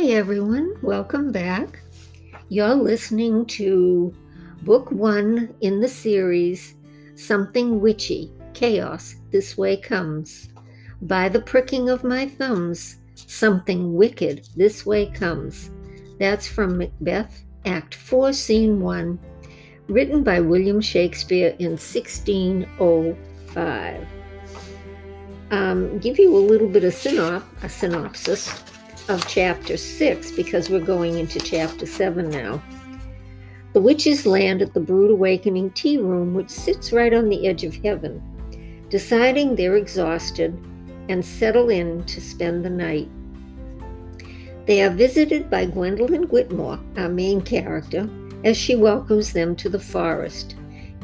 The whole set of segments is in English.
Hi, everyone. Welcome back. You're listening to book one in the series Something Witchy Chaos This Way Comes. By the pricking of my thumbs, something wicked this way comes. That's from Macbeth, Act 4, Scene 1, written by William Shakespeare in 1605. Um, give you a little bit of synop- a synopsis of chapter 6 because we're going into chapter 7 now. The witches land at the Brewed Awakening tea room, which sits right on the edge of heaven, deciding they're exhausted and settle in to spend the night. They are visited by Gwendolyn Whitmore, our main character, as she welcomes them to the forest,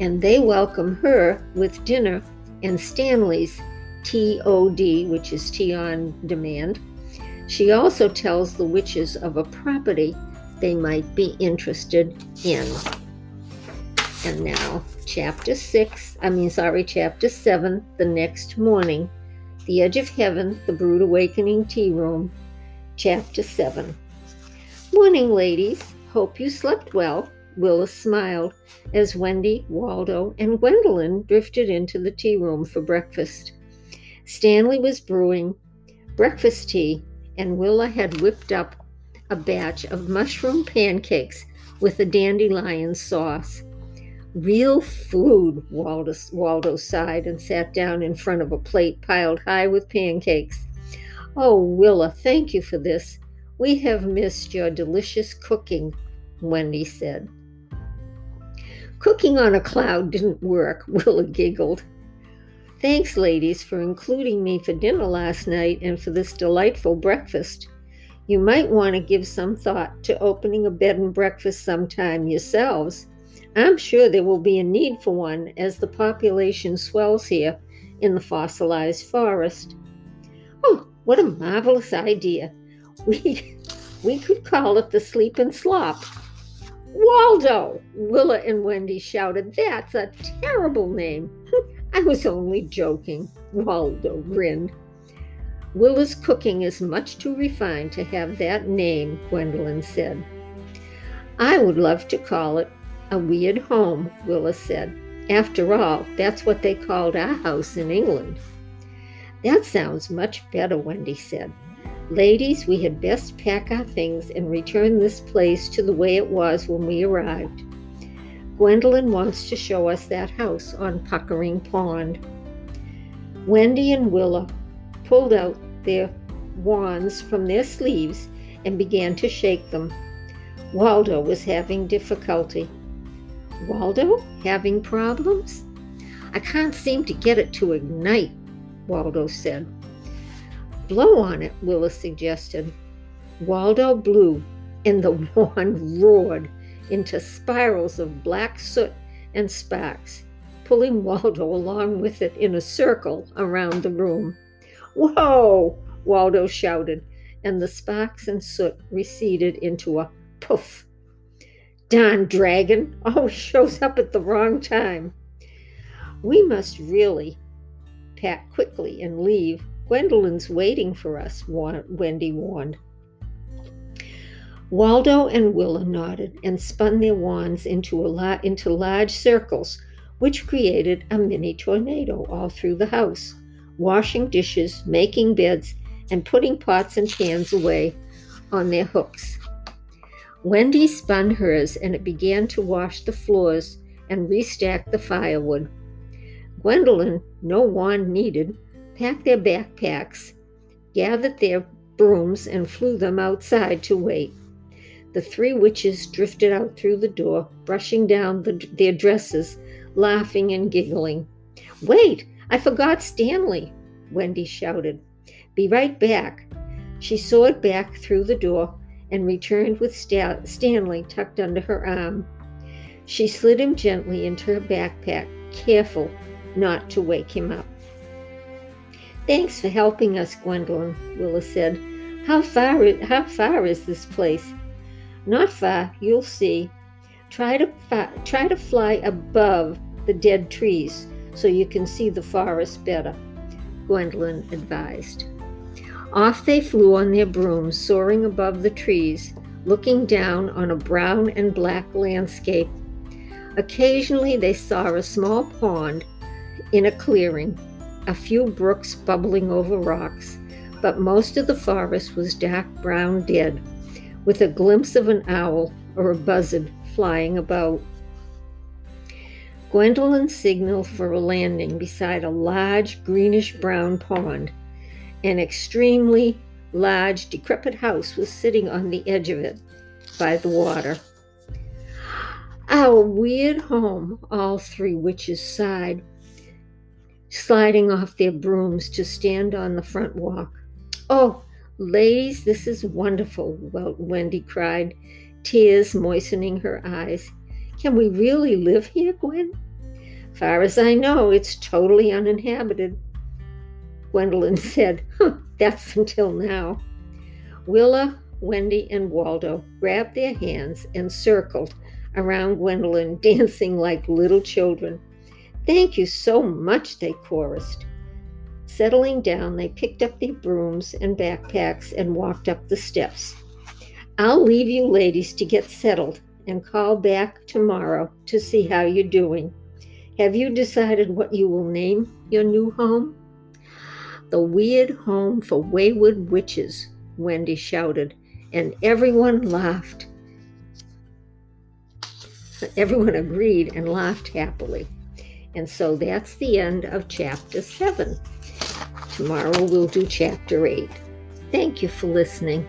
and they welcome her with dinner and Stanley's TOD, which is tea on demand, she also tells the witches of a property they might be interested in. And now, chapter 6, I mean, sorry, chapter 7, the next morning, The Edge of Heaven, the Brewed Awakening Tea Room, chapter 7. Morning, ladies. Hope you slept well. Willis smiled as Wendy, Waldo, and Gwendolyn drifted into the tea room for breakfast. Stanley was brewing breakfast tea and Willa had whipped up a batch of mushroom pancakes with a dandelion sauce. Real food, Waldo, Waldo sighed and sat down in front of a plate piled high with pancakes. Oh, Willa, thank you for this. We have missed your delicious cooking, Wendy said. Cooking on a cloud didn't work, Willa giggled. Thanks, ladies, for including me for dinner last night and for this delightful breakfast. You might want to give some thought to opening a bed and breakfast sometime yourselves. I'm sure there will be a need for one as the population swells here in the fossilized forest. Oh, what a marvelous idea! We, we could call it the Sleep and Slop. Waldo! Willa and Wendy shouted. That's a terrible name. I was only joking. Waldo grinned. Willa's cooking is much too refined to have that name, Gwendolyn said. I would love to call it a weird home, Willa said. After all, that's what they called our house in England. That sounds much better, Wendy said. Ladies, we had best pack our things and return this place to the way it was when we arrived. Gwendolyn wants to show us that house on Puckering Pond. Wendy and Willa pulled out their wands from their sleeves and began to shake them. Waldo was having difficulty. Waldo having problems? I can't seem to get it to ignite, Waldo said. Blow on it, Willa suggested. Waldo blew, and the wand roared into spirals of black soot and sparks, pulling Waldo along with it in a circle around the room. Whoa! Waldo shouted, and the sparks and soot receded into a poof. Don dragon always shows up at the wrong time. We must really pack quickly and leave. Gwendolyn's waiting for us, Wendy warned. Waldo and Willa nodded and spun their wands into, la- into large circles, which created a mini tornado all through the house, washing dishes, making beds, and putting pots and pans away on their hooks. Wendy spun hers and it began to wash the floors and restack the firewood. Gwendolyn, no wand needed, packed their backpacks, gathered their brooms, and flew them outside to wait. The three witches drifted out through the door, brushing down the, their dresses, laughing and giggling. Wait, I forgot Stanley, Wendy shouted. Be right back. She soared back through the door and returned with Stanley tucked under her arm. She slid him gently into her backpack, careful not to wake him up. Thanks for helping us, Gwendolyn, Willa said. How far, how far is this place? Not far, you'll see. Try to, fi- try to fly above the dead trees so you can see the forest better, Gwendolyn advised. Off they flew on their brooms, soaring above the trees, looking down on a brown and black landscape. Occasionally they saw a small pond in a clearing, a few brooks bubbling over rocks, but most of the forest was dark brown dead, with a glimpse of an owl or a buzzard flying about. Gwendolyn signaled for a landing beside a large greenish brown pond. An extremely large, decrepit house was sitting on the edge of it by the water. Our weird home, all three witches sighed, sliding off their brooms to stand on the front walk. Oh, ladies, this is wonderful, Wendy cried, tears moistening her eyes. Can we really live here, Gwen? Far as I know, it's totally uninhabited. Gwendolyn said, huh, That's until now. Willa, Wendy, and Waldo grabbed their hands and circled around Gwendolyn, dancing like little children. Thank you so much, they chorused. Settling down, they picked up their brooms and backpacks and walked up the steps. I'll leave you ladies to get settled and call back tomorrow to see how you're doing. Have you decided what you will name your new home? The Weird Home for Wayward Witches, Wendy shouted, and everyone laughed. Everyone agreed and laughed happily. And so that's the end of chapter 7. Tomorrow we'll do chapter 8. Thank you for listening.